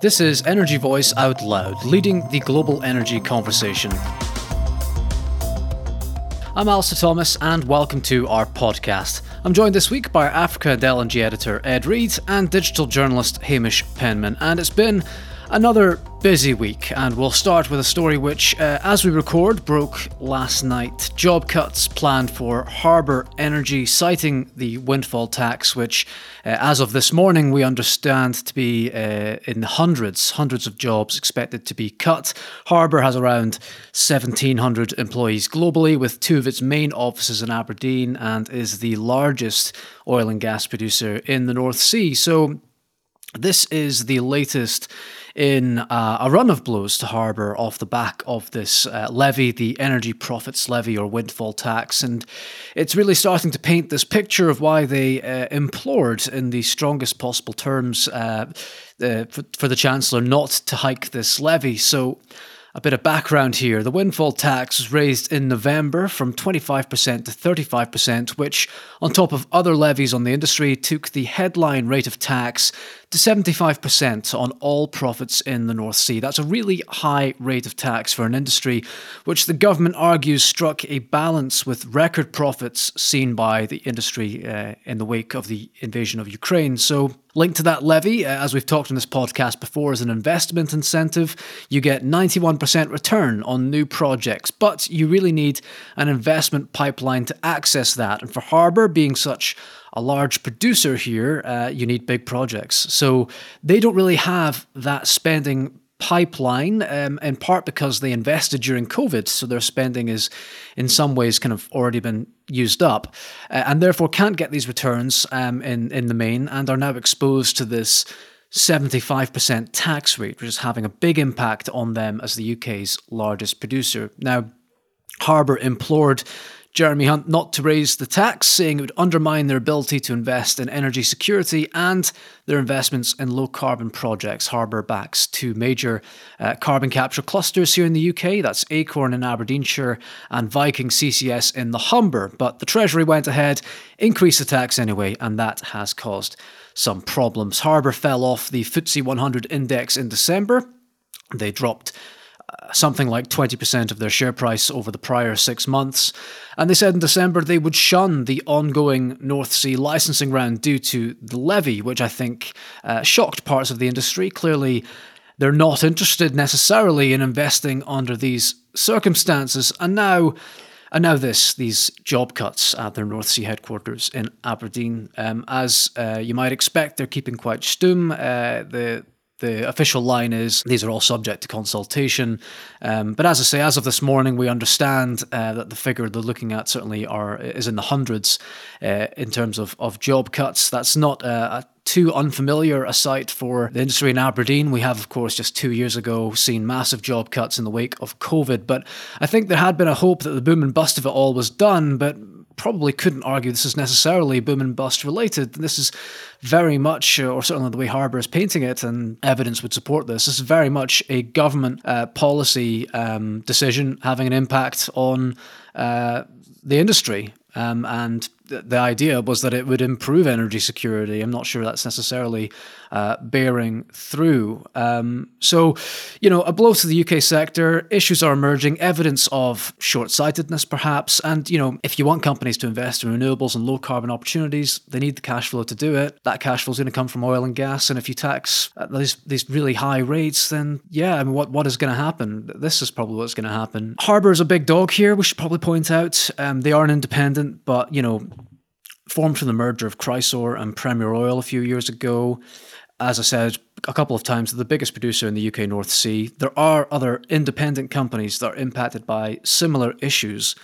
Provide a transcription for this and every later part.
This is Energy Voice Out Loud, leading the global energy conversation. I'm Alistair Thomas, and welcome to our podcast. I'm joined this week by Africa and LNG editor Ed Reid and digital journalist Hamish Penman, and it's been Another busy week, and we'll start with a story which, uh, as we record, broke last night. Job cuts planned for Harbour Energy, citing the windfall tax, which, uh, as of this morning, we understand to be uh, in the hundreds, hundreds of jobs expected to be cut. Harbour has around 1,700 employees globally, with two of its main offices in Aberdeen, and is the largest oil and gas producer in the North Sea. So, this is the latest in uh, a run of blows to Harbour off the back of this uh, levy, the Energy Profits Levy or windfall tax. And it's really starting to paint this picture of why they uh, implored in the strongest possible terms uh, for, for the Chancellor not to hike this levy. So a bit of background here. The windfall tax was raised in November from 25% to 35%, which, on top of other levies on the industry, took the headline rate of tax to 75% on all profits in the North Sea. That's a really high rate of tax for an industry which the government argues struck a balance with record profits seen by the industry uh, in the wake of the invasion of Ukraine. So, linked to that levy, uh, as we've talked in this podcast before, is an investment incentive. You get 91% return on new projects, but you really need an investment pipeline to access that. And for Harbour, being such a large producer here, uh, you need big projects. So they don't really have that spending pipeline, um, in part because they invested during COVID, so their spending is in some ways kind of already been used up, uh, and therefore can't get these returns um, in in the main, and are now exposed to this. 75% tax rate, which is having a big impact on them as the UK's largest producer. Now, Harbour implored Jeremy Hunt not to raise the tax, saying it would undermine their ability to invest in energy security and their investments in low carbon projects. Harbour backs two major uh, carbon capture clusters here in the UK that's Acorn in Aberdeenshire and Viking CCS in the Humber. But the Treasury went ahead, increased the tax anyway, and that has caused some problems. Harbour fell off the FTSE 100 index in December. They dropped something like 20% of their share price over the prior six months. And they said in December they would shun the ongoing North Sea licensing round due to the levy, which I think uh, shocked parts of the industry. Clearly, they're not interested necessarily in investing under these circumstances. And now, and now this, these job cuts at their North Sea headquarters in Aberdeen. Um, as uh, you might expect, they're keeping quite stum. Uh, the the official line is these are all subject to consultation. Um, but as I say, as of this morning, we understand uh, that the figure they're looking at certainly are is in the hundreds uh, in terms of, of job cuts. That's not uh, too unfamiliar a sight for the industry in Aberdeen. We have, of course, just two years ago seen massive job cuts in the wake of COVID. But I think there had been a hope that the boom and bust of it all was done. But probably couldn't argue this is necessarily boom and bust related. This is very much, uh, or certainly the way Harbour is painting it, and evidence would support this. This is very much a government uh, policy um, decision having an impact on uh, the industry. Um, and the idea was that it would improve energy security. I'm not sure that's necessarily uh, bearing through. Um, so, you know, a blow to the UK sector, issues are emerging, evidence of short sightedness perhaps. And, you know, if you want companies to invest in renewables and low carbon opportunities, they need the cash flow to do it. That cash flow is going to come from oil and gas. And if you tax these, these really high rates, then yeah, I mean, what, what is going to happen? This is probably what's going to happen. Harbour is a big dog here, we should probably point out. Um, they are an independent, but, you know, formed from the merger of Chrysaor and Premier Oil a few years ago. As I said a couple of times, the biggest producer in the UK North Sea. There are other independent companies that are impacted by similar issues.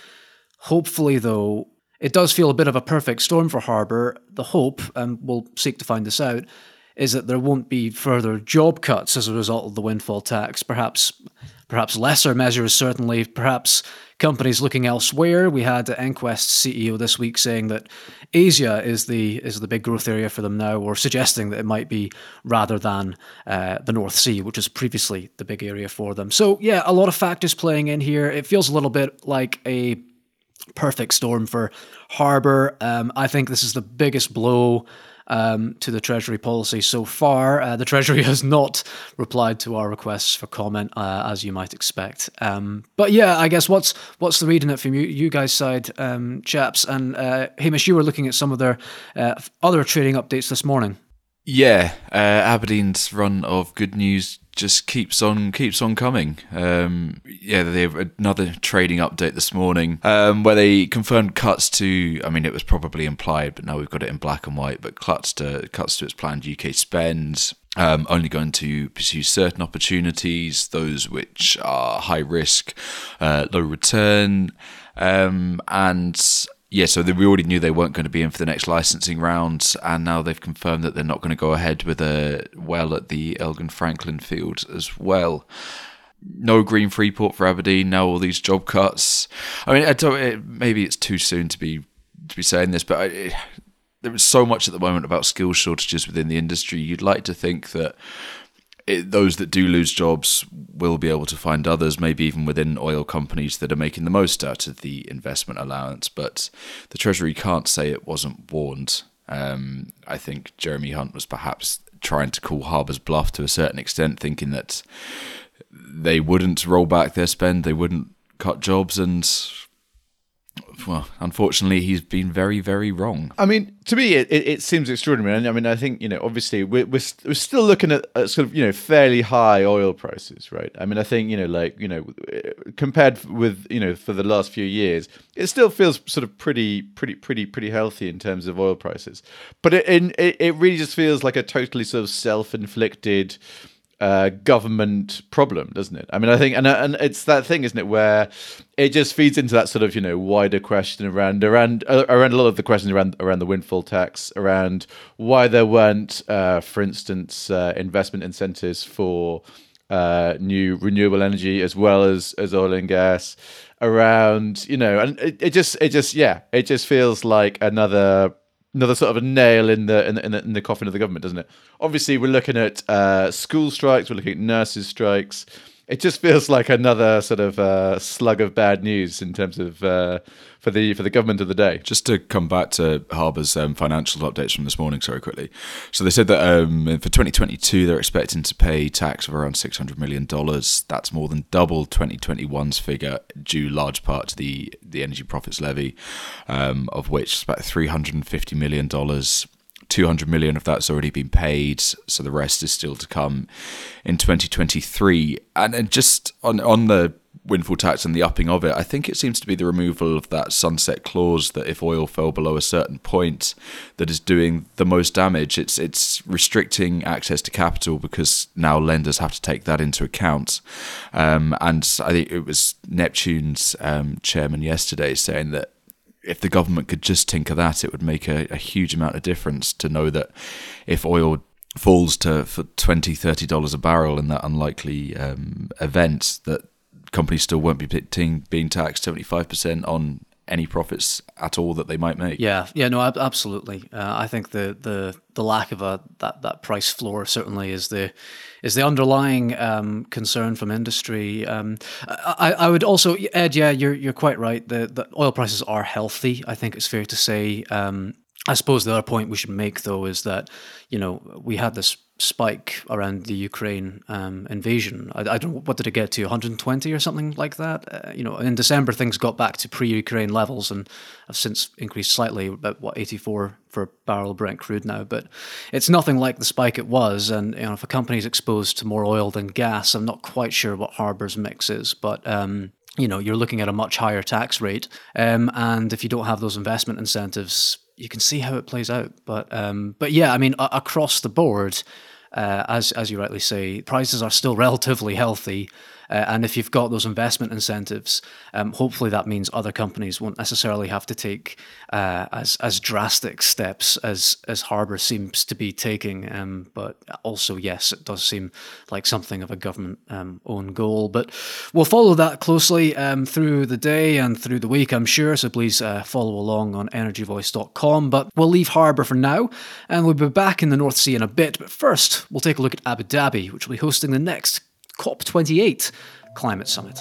Hopefully, though, it does feel a bit of a perfect storm for Harbour. The hope, and we'll seek to find this out, is that there won't be further job cuts as a result of the windfall tax. Perhaps, perhaps lesser measures. Certainly, perhaps companies looking elsewhere. We had EnQuest CEO this week saying that Asia is the is the big growth area for them now, or suggesting that it might be rather than uh, the North Sea, which was previously the big area for them. So yeah, a lot of factors playing in here. It feels a little bit like a perfect storm for Harbour. Um, I think this is the biggest blow um, to the Treasury policy so far. Uh, the Treasury has not replied to our requests for comment, uh, as you might expect. Um, but yeah, I guess what's what's the reading it from you, you guys' side, um, chaps? And uh, Hamish, you were looking at some of their uh, other trading updates this morning. Yeah, uh, Aberdeen's run of good news just keeps on keeps on coming. Um, yeah, they have another trading update this morning um, where they confirmed cuts to. I mean, it was probably implied, but now we've got it in black and white. But cuts to cuts to its planned UK spend. Um, only going to pursue certain opportunities, those which are high risk, uh, low return, um, and yeah, so we already knew they weren't going to be in for the next licensing round, and now they've confirmed that they're not going to go ahead with a well at the Elgin Franklin field as well. No green Freeport for Aberdeen. Now all these job cuts. I mean, I don't. It, maybe it's too soon to be to be saying this, but I, there is so much at the moment about skill shortages within the industry. You'd like to think that it, those that do lose jobs will be able to find others, maybe even within oil companies that are making the most out of the investment allowance. But the Treasury can't say it wasn't warned. Um, I think Jeremy Hunt was perhaps trying to call Harbour's bluff to a certain extent, thinking that they wouldn't roll back their spend, they wouldn't cut jobs, and well, unfortunately, he's been very, very wrong. I mean, to me, it, it, it seems extraordinary. And I mean, I think you know, obviously, we're we're, we're still looking at, at, sort of you know fairly high oil prices, right? I mean, I think you know, like you know, compared with you know for the last few years, it still feels sort of pretty, pretty, pretty, pretty healthy in terms of oil prices. But it it, it really just feels like a totally sort of self-inflicted uh, government problem, doesn't it? I mean, I think, and and it's that thing, isn't it, where it just feeds into that sort of you know wider question around around uh, around a lot of the questions around around the windfall tax, around why there weren't, uh, for instance, uh, investment incentives for uh, new renewable energy as well as as oil and gas, around you know, and it, it just it just yeah, it just feels like another another sort of a nail in the in the, in the, in the coffin of the government, doesn't it? Obviously, we're looking at uh, school strikes, we're looking at nurses' strikes. It just feels like another sort of uh, slug of bad news in terms of uh, for the for the government of the day. Just to come back to Harbour's um, financial updates from this morning, sorry, quickly. So they said that um, for 2022 they're expecting to pay tax of around 600 million dollars. That's more than double 2021's figure, due large part to the the energy profits levy, um, of which about 350 million dollars 200 million of that's already been paid, so the rest is still to come in 2023. And, and just on on the windfall tax and the upping of it, I think it seems to be the removal of that sunset clause that if oil fell below a certain point, that is doing the most damage. It's it's restricting access to capital because now lenders have to take that into account. Um, and I think it was Neptune's um, chairman yesterday saying that if the government could just tinker that, it would make a, a huge amount of difference to know that if oil falls to for 20 30 dollars a barrel in that unlikely um, event that companies still won't be being taxed 75% on any profits at all that they might make. Yeah, yeah, no, absolutely. Uh, I think the, the the lack of a that, that price floor certainly is the is the underlying um, concern from industry. Um, I, I would also Ed, yeah, you're you're quite right. The the oil prices are healthy. I think it's fair to say. Um, I suppose the other point we should make though is that you know we had this spike around the Ukraine um, invasion. I, I, don't what did it get to 120 or something like that. Uh, you know, in December things got back to pre-Ukraine levels and have since increased slightly, about what 84 for barrel Brent crude now. But it's nothing like the spike it was. And you know, if a company's exposed to more oil than gas, I'm not quite sure what Harbour's mix is, but. Um, you know, you're looking at a much higher tax rate, um, and if you don't have those investment incentives, you can see how it plays out. But um, but yeah, I mean, a- across the board, uh, as as you rightly say, prices are still relatively healthy. Uh, and if you've got those investment incentives, um, hopefully that means other companies won't necessarily have to take uh, as as drastic steps as as Harbour seems to be taking. Um, but also, yes, it does seem like something of a government um, own goal. But we'll follow that closely um, through the day and through the week, I'm sure. So please uh, follow along on energyvoice.com. But we'll leave Harbour for now, and we'll be back in the North Sea in a bit. But first, we'll take a look at Abu Dhabi, which will be hosting the next COP28 climate summit.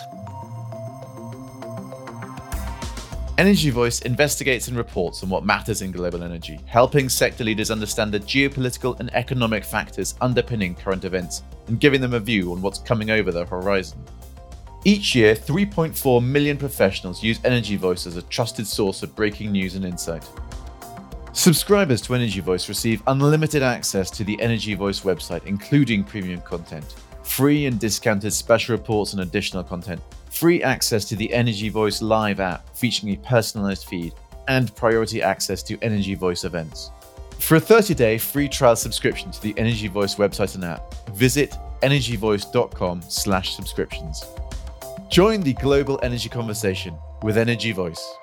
Energy Voice investigates and reports on what matters in global energy, helping sector leaders understand the geopolitical and economic factors underpinning current events and giving them a view on what's coming over the horizon. Each year, 3.4 million professionals use Energy Voice as a trusted source of breaking news and insight. Subscribers to Energy Voice receive unlimited access to the Energy Voice website, including premium content, free and discounted special reports and additional content, free access to the Energy Voice Live app featuring a personalized feed, and priority access to Energy Voice events. For a 30-day free trial subscription to the Energy Voice website and app, visit energyvoice.com slash subscriptions. Join the global energy conversation with Energy Voice.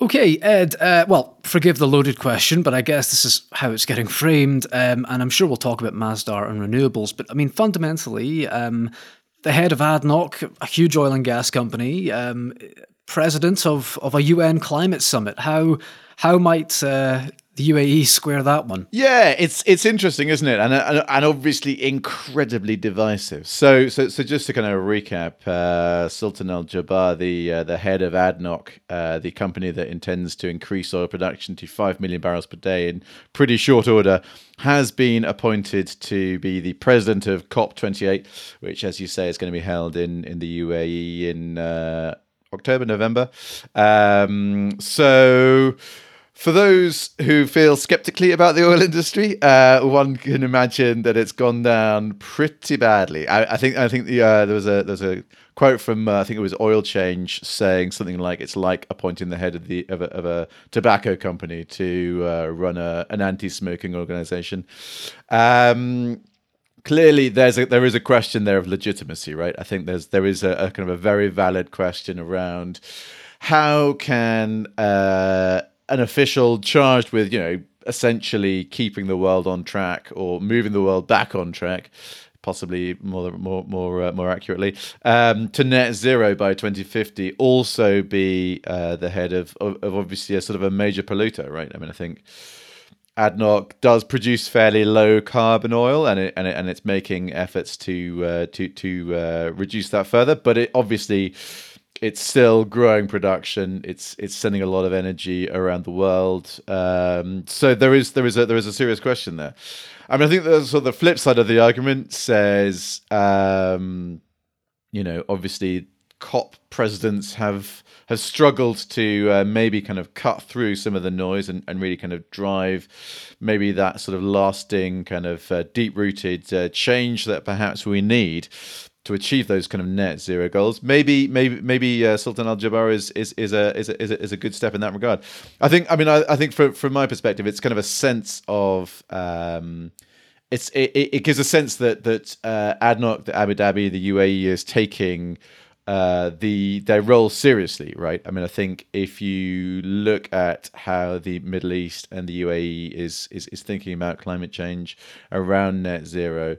Okay, Ed. Uh, well, forgive the loaded question, but I guess this is how it's getting framed, um, and I'm sure we'll talk about Masdar and renewables. But I mean, fundamentally, um, the head of ADNOC, a huge oil and gas company, um, president of, of a UN climate summit. How how might uh, the UAE square that one. Yeah, it's it's interesting, isn't it? And and, and obviously incredibly divisive. So so so just to kind of recap, uh, Sultan Al Jaber, the uh, the head of ADNOC, uh, the company that intends to increase oil production to five million barrels per day in pretty short order, has been appointed to be the president of COP28, which, as you say, is going to be held in in the UAE in uh, October November. Um, so for those who feel skeptically about the oil industry, uh, one can imagine that it's gone down pretty badly. I, I think I think the, uh, there was a there's a quote from uh, I think it was Oil Change saying something like it's like appointing the head of the of a, of a tobacco company to uh, run a, an anti-smoking organization. Um, clearly there's a there is a question there of legitimacy, right? I think there's there is a, a kind of a very valid question around how can uh, an official charged with, you know, essentially keeping the world on track or moving the world back on track possibly more more more uh, more accurately um, to net zero by 2050 also be uh, the head of, of, of obviously a sort of a major polluter right i mean i think ADNOC does produce fairly low carbon oil, and it, and, it, and it's making efforts to uh, to to uh, reduce that further. But it obviously it's still growing production. It's it's sending a lot of energy around the world. Um, so there is there is a there is a serious question there. I mean, I think the sort of the flip side of the argument says, um, you know, obviously COP presidents have have struggled to uh, maybe kind of cut through some of the noise and, and really kind of drive maybe that sort of lasting kind of uh, deep rooted uh, change that perhaps we need to achieve those kind of net zero goals. Maybe, maybe, maybe uh, Sultan Al Jaber is, is is a, is a is a good step in that regard. I think. I mean, I, I think from from my perspective, it's kind of a sense of. Um, it's it, it gives a sense that that uh, ADNOC, the Abu Dhabi, the UAE is taking uh, the their role seriously, right? I mean, I think if you look at how the Middle East and the UAE is is, is thinking about climate change around net zero,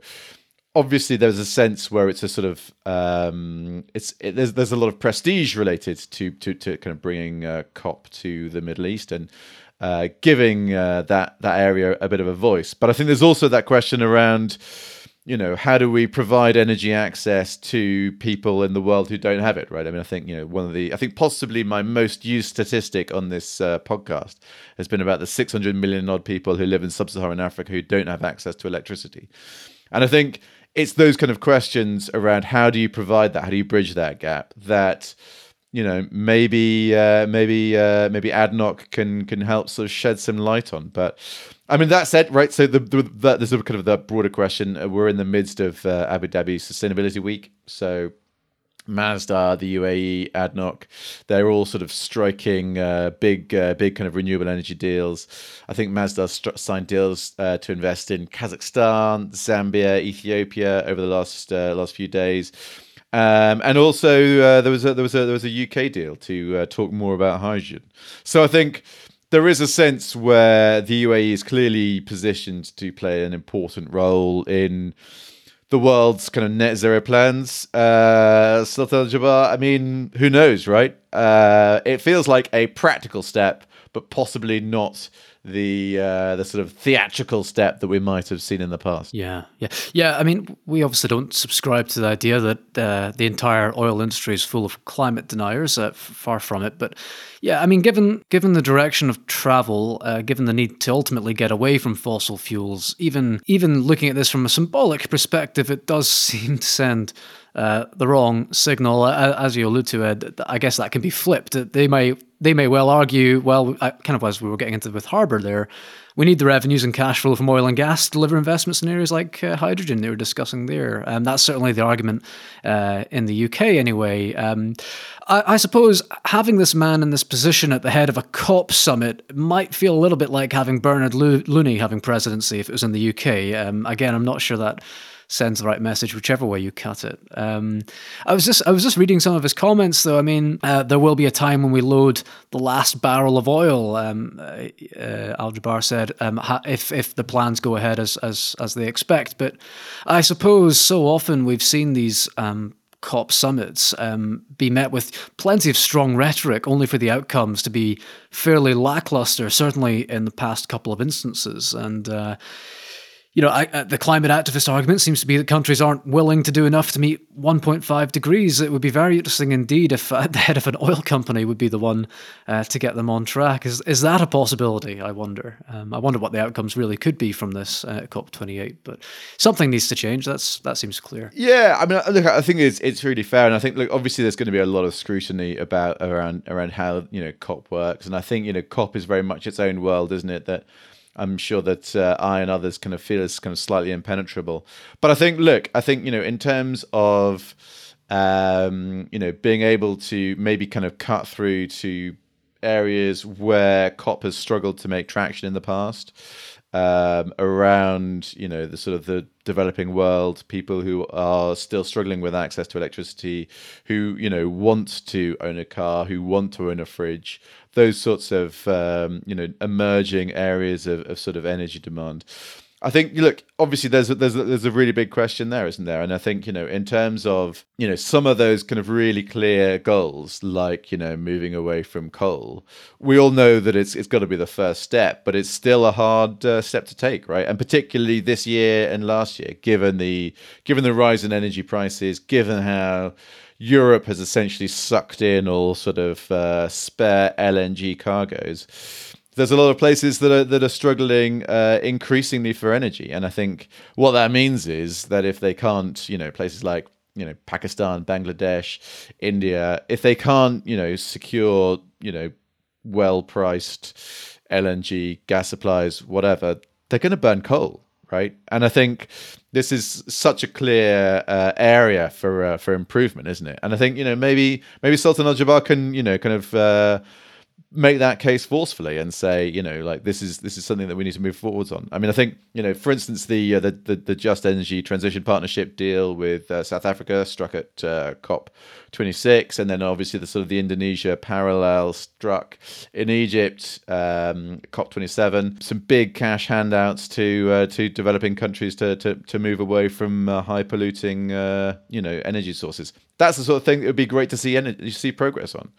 obviously there's a sense where it's a sort of um, it's it, there's there's a lot of prestige related to to to kind of bringing uh, COP to the Middle East and uh, giving uh, that that area a bit of a voice. But I think there's also that question around you know how do we provide energy access to people in the world who don't have it right i mean i think you know one of the i think possibly my most used statistic on this uh, podcast has been about the 600 million odd people who live in sub-saharan africa who don't have access to electricity and i think it's those kind of questions around how do you provide that? How do you bridge that gap? That you know maybe uh, maybe uh, maybe ADNOC can can help sort of shed some light on. But I mean that said, right? So the, the that, there's a kind of the broader question. We're in the midst of uh, Abu Dhabi Sustainability Week, so Masdar, the UAE, ADNOC, they're all sort of striking uh, big, uh, big kind of renewable energy deals. I think Masdar st- signed deals uh, to invest in Kazakhstan, Zambia, Ethiopia over the last uh, last few days. Um, and also uh, there was a, there was a there was a UK deal to uh, talk more about hydrogen. So I think there is a sense where the UAE is clearly positioned to play an important role in the world's kind of net zero plans. Uh, Sultan Jaber, I mean, who knows, right? Uh, it feels like a practical step, but possibly not the uh, the sort of theatrical step that we might have seen in the past. Yeah, yeah, yeah. I mean, we obviously don't subscribe to the idea that uh, the entire oil industry is full of climate deniers. Uh, far from it, but yeah, I mean, given given the direction of travel, uh, given the need to ultimately get away from fossil fuels, even even looking at this from a symbolic perspective, it does seem to send uh, the wrong signal. Uh, as you allude to, Ed, I guess that can be flipped. They may they may well argue, well, kind of as we were getting into with Harbour there, we need the revenues and cash flow from oil and gas to deliver investments in areas like uh, hydrogen they were discussing there. Um, that's certainly the argument uh, in the UK anyway. Um, I, I, suppose having this man in this position at the head of a COP summit might feel a little bit like having Bernard Looney having presidency if it was in the UK. Um, again, I'm not sure that sends the right message, whichever way you cut it. Um, I was just I was just reading some of his comments, though. I mean, uh, there will be a time when we load the last barrel of oil. Um, uh, Al Jaber said, um, if if the plans go ahead as as as they expect. But I suppose so often we've seen these. Um, COP summits um, be met with plenty of strong rhetoric, only for the outcomes to be fairly lackluster, certainly in the past couple of instances. And uh, you know, I, uh, the climate activist argument seems to be that countries aren't willing to do enough to meet 1.5 degrees. It would be very interesting indeed if uh, the head of an oil company would be the one uh, to get them on track. Is is that a possibility? I wonder. Um, I wonder what the outcomes really could be from this uh, COP28. But something needs to change. That's that seems clear. Yeah, I mean, look, I think it's it's really fair, and I think look, obviously there's going to be a lot of scrutiny about around around how you know COP works, and I think you know COP is very much its own world, isn't it? That I'm sure that uh, I and others kind of feel is kind of slightly impenetrable. But I think, look, I think you know, in terms of um, you know being able to maybe kind of cut through to areas where COP has struggled to make traction in the past um, around you know the sort of the developing world, people who are still struggling with access to electricity, who you know want to own a car, who want to own a fridge, those sorts of um, you know emerging areas of, of sort of energy demand. I think look, obviously there's a, there's a, there's a really big question there, isn't there? And I think you know in terms of you know some of those kind of really clear goals, like you know moving away from coal, we all know that it's it's got to be the first step, but it's still a hard uh, step to take, right? And particularly this year and last year, given the given the rise in energy prices, given how Europe has essentially sucked in all sort of uh, spare LNG cargoes. There's a lot of places that are that are struggling uh, increasingly for energy, and I think what that means is that if they can't, you know, places like you know Pakistan, Bangladesh, India, if they can't, you know, secure, you know, well-priced LNG gas supplies, whatever, they're going to burn coal right? And I think this is such a clear uh, area for uh, for improvement, isn't it? And I think you know maybe maybe Sultan Al Jaber can you know kind of uh, make that case forcefully and say, you know, like this is this is something that we need to move forwards on. I mean, I think you know, for instance, the uh, the, the, the Just Energy Transition Partnership deal with uh, South Africa struck at uh, COP 26, and then obviously the sort of the Indonesia parallel struck in Egypt, um, COP 27. Some big cash handouts to uh, to developing countries to to, to move away from uh, high polluting, uh, you know, energy sources that's the sort of thing that would be great to see energy, see progress on.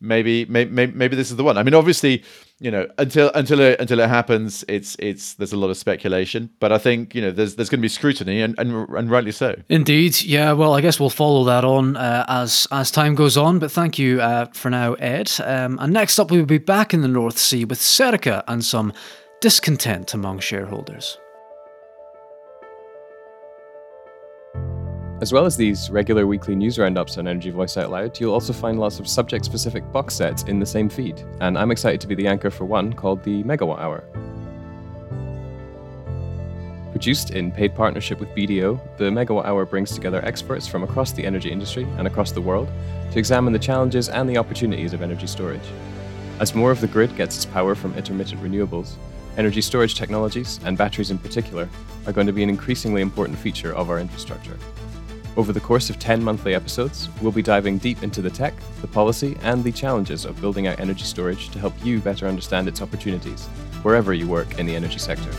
Maybe, maybe, maybe this is the one. I mean, obviously, you know, until until it until it happens, it's it's there's a lot of speculation. But I think you know there's there's going to be scrutiny, and, and and rightly so. Indeed, yeah. Well, I guess we'll follow that on uh, as as time goes on. But thank you uh, for now, Ed. Um, and next up, we will be back in the North Sea with Serica and some discontent among shareholders. As well as these regular weekly news roundups on Energy Voice Out Loud, you'll also find lots of subject specific box sets in the same feed, and I'm excited to be the anchor for one called the Megawatt Hour. Produced in paid partnership with BDO, the Megawatt Hour brings together experts from across the energy industry and across the world to examine the challenges and the opportunities of energy storage. As more of the grid gets its power from intermittent renewables, energy storage technologies, and batteries in particular, are going to be an increasingly important feature of our infrastructure. Over the course of 10 monthly episodes, we'll be diving deep into the tech, the policy, and the challenges of building out energy storage to help you better understand its opportunities, wherever you work in the energy sector.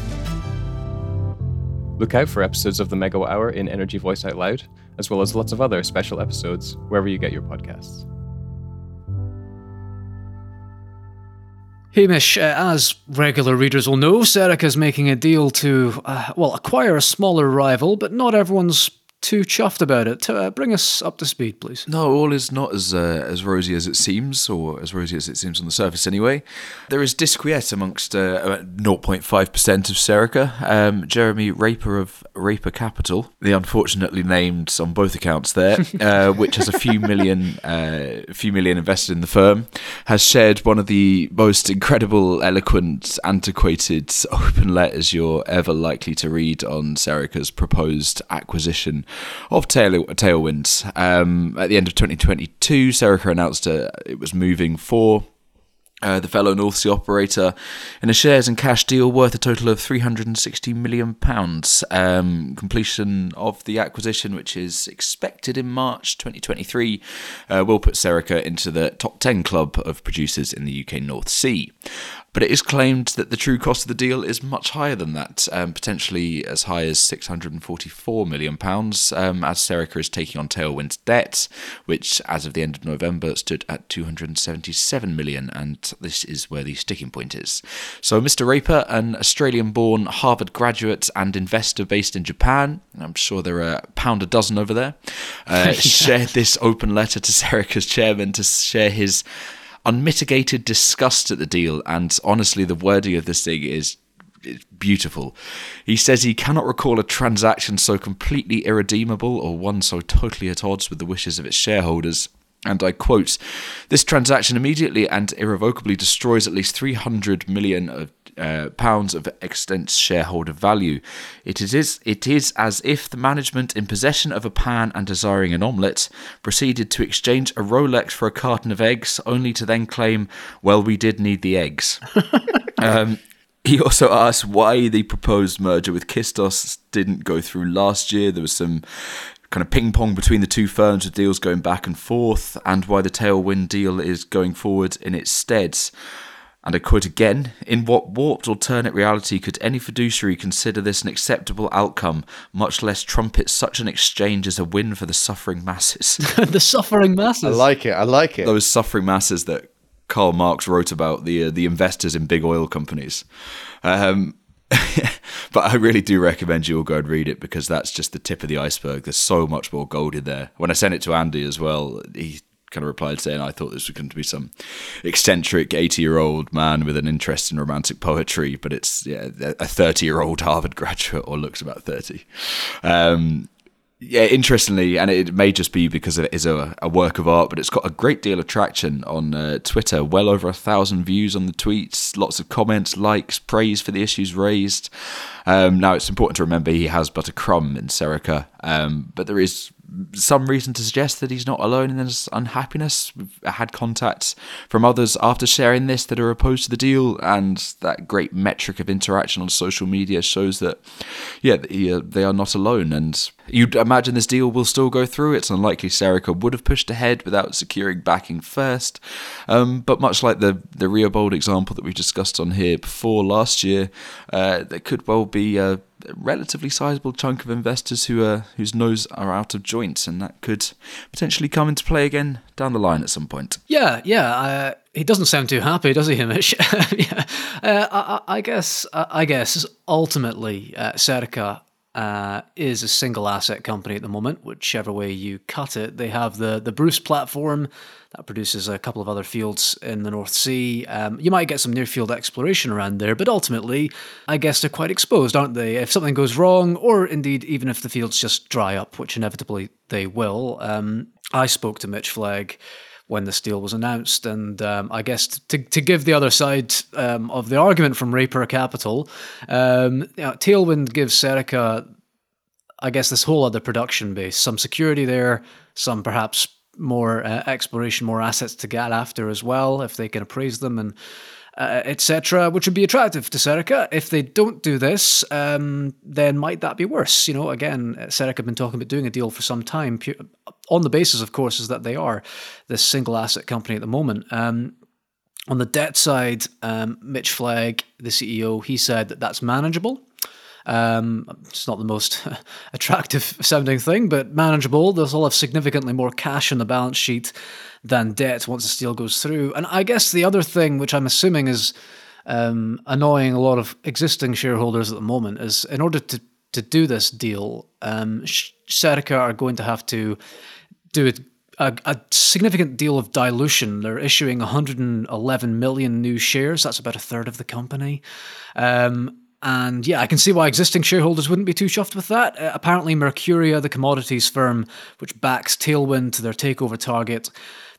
Look out for episodes of the Megawatt Hour in Energy Voice Out Loud, as well as lots of other special episodes wherever you get your podcasts. Hamish, uh, as regular readers will know, Serica is making a deal to, uh, well, acquire a smaller rival, but not everyone's too chuffed about it. Uh, bring us up to speed, please. No, all is not as uh, as rosy as it seems, or as rosy as it seems on the surface anyway. There is disquiet amongst uh, 0.5% of Serica. Um, Jeremy Raper of Raper Capital, the unfortunately named on both accounts there, uh, which has a few million, uh, few million invested in the firm, has shared one of the most incredible, eloquent, antiquated open letters you're ever likely to read on Serica's proposed acquisition of tail- Tailwinds. Um, at the end of 2022, Serica announced uh, it was moving for uh, the fellow North Sea operator in a shares and cash deal worth a total of 360 million pounds. Um, completion of the acquisition, which is expected in March 2023, uh, will put Serica into the top 10 club of producers in the UK North Sea but it is claimed that the true cost of the deal is much higher than that, um, potentially as high as £644 million, um, as Serica is taking on Tailwind's debt, which as of the end of November stood at £277 million, and this is where the sticking point is. So, Mr. Raper, an Australian born Harvard graduate and investor based in Japan, I'm sure there are a pound a dozen over there, uh, yeah. shared this open letter to Serica's chairman to share his unmitigated disgust at the deal, and honestly, the wording of this thing is beautiful. He says he cannot recall a transaction so completely irredeemable or one so totally at odds with the wishes of its shareholders. And I quote, this transaction immediately and irrevocably destroys at least 300 million of uh, pounds of Extent's shareholder value. It is, it is as if the management, in possession of a pan and desiring an omelette, proceeded to exchange a Rolex for a carton of eggs, only to then claim, well, we did need the eggs. um, he also asked why the proposed merger with Kistos didn't go through last year. There was some kind of ping pong between the two firms with deals going back and forth, and why the Tailwind deal is going forward in its stead. And I quote again In what warped alternate reality could any fiduciary consider this an acceptable outcome, much less trumpet such an exchange as a win for the suffering masses? the suffering masses. I like it. I like it. Those suffering masses that Karl Marx wrote about, the, uh, the investors in big oil companies. Um, but I really do recommend you all go and read it because that's just the tip of the iceberg. There's so much more gold in there. When I sent it to Andy as well, he kind of replied saying, I thought this was going to be some eccentric 80 year old man with an interest in romantic poetry, but it's yeah, a 30 year old Harvard graduate or looks about 30. Um, yeah, interestingly, and it may just be because it is a, a, work of art, but it's got a great deal of traction on uh, Twitter. Well over a thousand views on the tweets, lots of comments, likes, praise for the issues raised. Um, now, it's important to remember he has but a crumb in Serica, um, but there is some reason to suggest that he's not alone in his unhappiness. We've had contacts from others after sharing this that are opposed to the deal, and that great metric of interaction on social media shows that, yeah, they are not alone. And you'd imagine this deal will still go through. It's unlikely Serica would have pushed ahead without securing backing first. Um, but much like the the Reabold example that we discussed on here before last year, uh, there could well be. Uh, relatively sizable chunk of investors who are whose nose are out of joint, and that could potentially come into play again down the line at some point. Yeah, yeah. Uh, he doesn't sound too happy, does he, Hamish? yeah. Uh, I, I, guess. I guess ultimately, uh, uh, is a single asset company at the moment, whichever way you cut it. They have the the Bruce platform that produces a couple of other fields in the North Sea. Um, you might get some near field exploration around there, but ultimately, I guess they're quite exposed, aren't they? If something goes wrong, or indeed even if the fields just dry up, which inevitably they will. Um, I spoke to Mitch Flegg when this deal was announced. And um, I guess to, to give the other side um, of the argument from Raper Capital, um, you know, Tailwind gives Serica, I guess, this whole other production base, some security there, some perhaps more uh, exploration, more assets to get after as well, if they can appraise them and uh, etc., which would be attractive to Serica. If they don't do this, um, then might that be worse? You know, again, Serica have been talking about doing a deal for some time, on the basis, of course, is that they are this single asset company at the moment. Um, on the debt side, um, Mitch Flegg, the CEO, he said that that's manageable. Um, it's not the most attractive sounding thing, but manageable. They'll all have significantly more cash on the balance sheet than debt once the deal goes through. And I guess the other thing, which I'm assuming is um, annoying a lot of existing shareholders at the moment, is in order to to do this deal, um, Serica are going to have to do it a, a, significant deal of dilution. They're issuing 111 million new shares. That's about a third of the company. Um, and yeah, I can see why existing shareholders wouldn't be too chuffed with that. Uh, apparently, Mercuria, the commodities firm which backs Tailwind to their takeover target,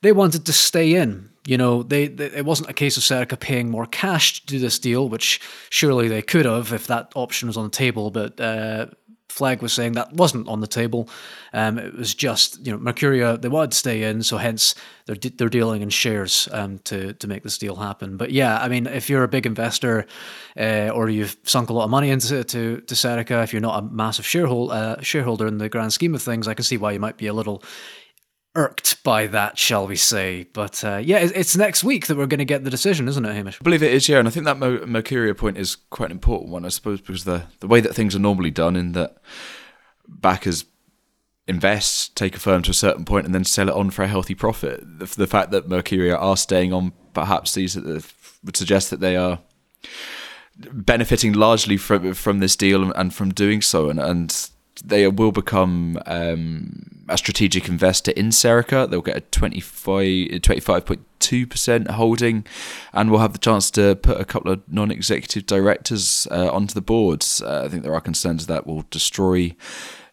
they wanted to stay in. You know, they, they it wasn't a case of Serica paying more cash to do this deal, which surely they could have if that option was on the table. But uh, Flegg was saying that wasn't on the table. Um, it was just you know Mercuria they wanted to stay in, so hence they're de- they're dealing in shares um, to to make this deal happen. But yeah, I mean, if you're a big investor uh, or you've sunk a lot of money into to to Serica, if you're not a massive shareholder uh, shareholder in the grand scheme of things, I can see why you might be a little irked by that, shall we say. But uh, yeah, it's next week that we're going to get the decision, isn't it, Hamish? I believe it is, yeah. And I think that Mo- Mercuria point is quite an important one, I suppose, because the, the way that things are normally done, in that backers invest, take a firm to a certain point, and then sell it on for a healthy profit. The, the fact that Mercuria are staying on, perhaps these would suggest that they are benefiting largely from from this deal and from doing so, and and they will become um, a strategic investor in Serica. They'll get a 25.2% holding and we'll have the chance to put a couple of non executive directors uh, onto the boards. Uh, I think there are concerns that will destroy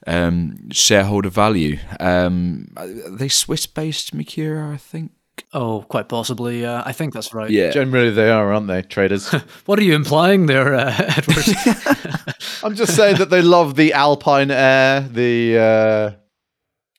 um, shareholder value. Um, are they Swiss based, Mercuria, I think? Oh, quite possibly. Uh, I think that's right. Yeah. Generally, they are, aren't they, traders? what are you implying there, uh, Edward? I'm just saying that they love the alpine air, the, uh,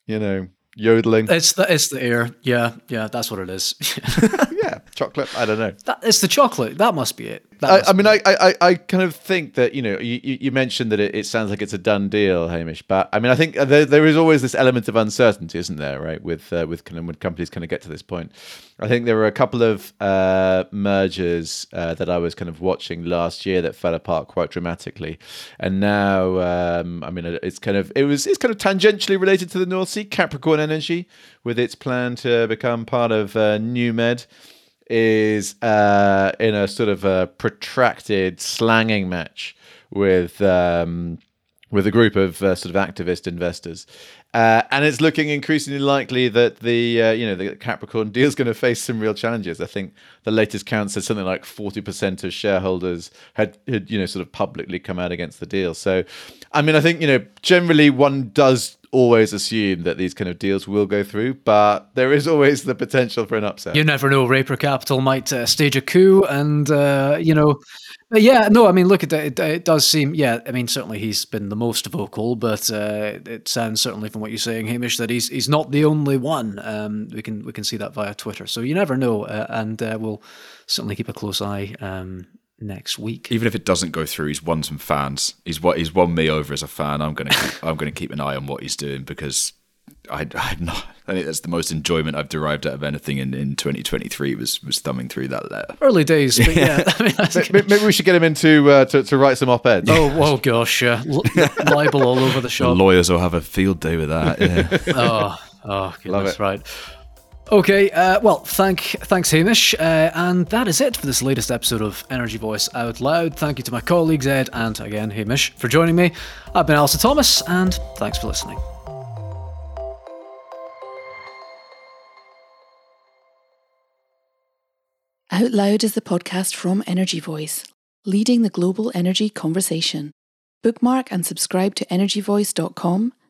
you know, yodeling. It's the it's the air. Yeah, yeah, that's what it is. yeah, chocolate. I don't know. That, it's the chocolate. That must be it. I, I, mean, I, I, I kind of think that you know you, you mentioned that it, it, sounds like it's a done deal, Hamish. But I mean, I think there, there is always this element of uncertainty, isn't there? Right, with uh, with kind of when companies kind of get to this point. I think there were a couple of uh, mergers uh, that I was kind of watching last year that fell apart quite dramatically, and now um, I mean, it's kind of it was it's kind of tangentially related to the North Sea. Capricorn Energy, with its plan to become part of uh, NewMed is uh, in a sort of a protracted slanging match with um, with a group of uh, sort of activist investors. Uh, and it's looking increasingly likely that the uh, you know the Capricorn deal is going to face some real challenges. I think the latest count said something like forty percent of shareholders had, had you know sort of publicly come out against the deal. So, I mean, I think you know generally one does always assume that these kind of deals will go through, but there is always the potential for an upset. You never know. Raper Capital might uh, stage a coup, and uh, you know, yeah, no, I mean, look at it, it. does seem, yeah. I mean, certainly he's been the most vocal, but uh, it sounds certainly from what you're saying, Hamish, that he's he's not the only one. Um, we can we can see that via Twitter, so you never know, uh, and uh, we'll certainly keep a close eye. Um, next week. Even if it doesn't go through, he's won some fans. He's what he's won me over as a fan. I'm gonna keep, I'm gonna keep an eye on what he's doing because I I not. I think that's the most enjoyment I've derived out of anything in, in 2023 was was thumbing through that letter. Early days, but yeah. I mean, maybe, maybe, we should get him into uh, to, to write some op-eds. Oh, oh gosh, yeah. L- libel all over the shop. The lawyers will have a field day with that. Yeah. oh, oh, goodness, right. Okay, uh, well, thank thanks, Hamish, uh, and that is it for this latest episode of Energy Voice Out Loud. Thank you to my colleagues Ed and again Hamish for joining me. I've been Alistair Thomas, and thanks for listening. Out Loud is the podcast from Energy Voice, leading the global energy conversation. Bookmark and subscribe to energyvoice.com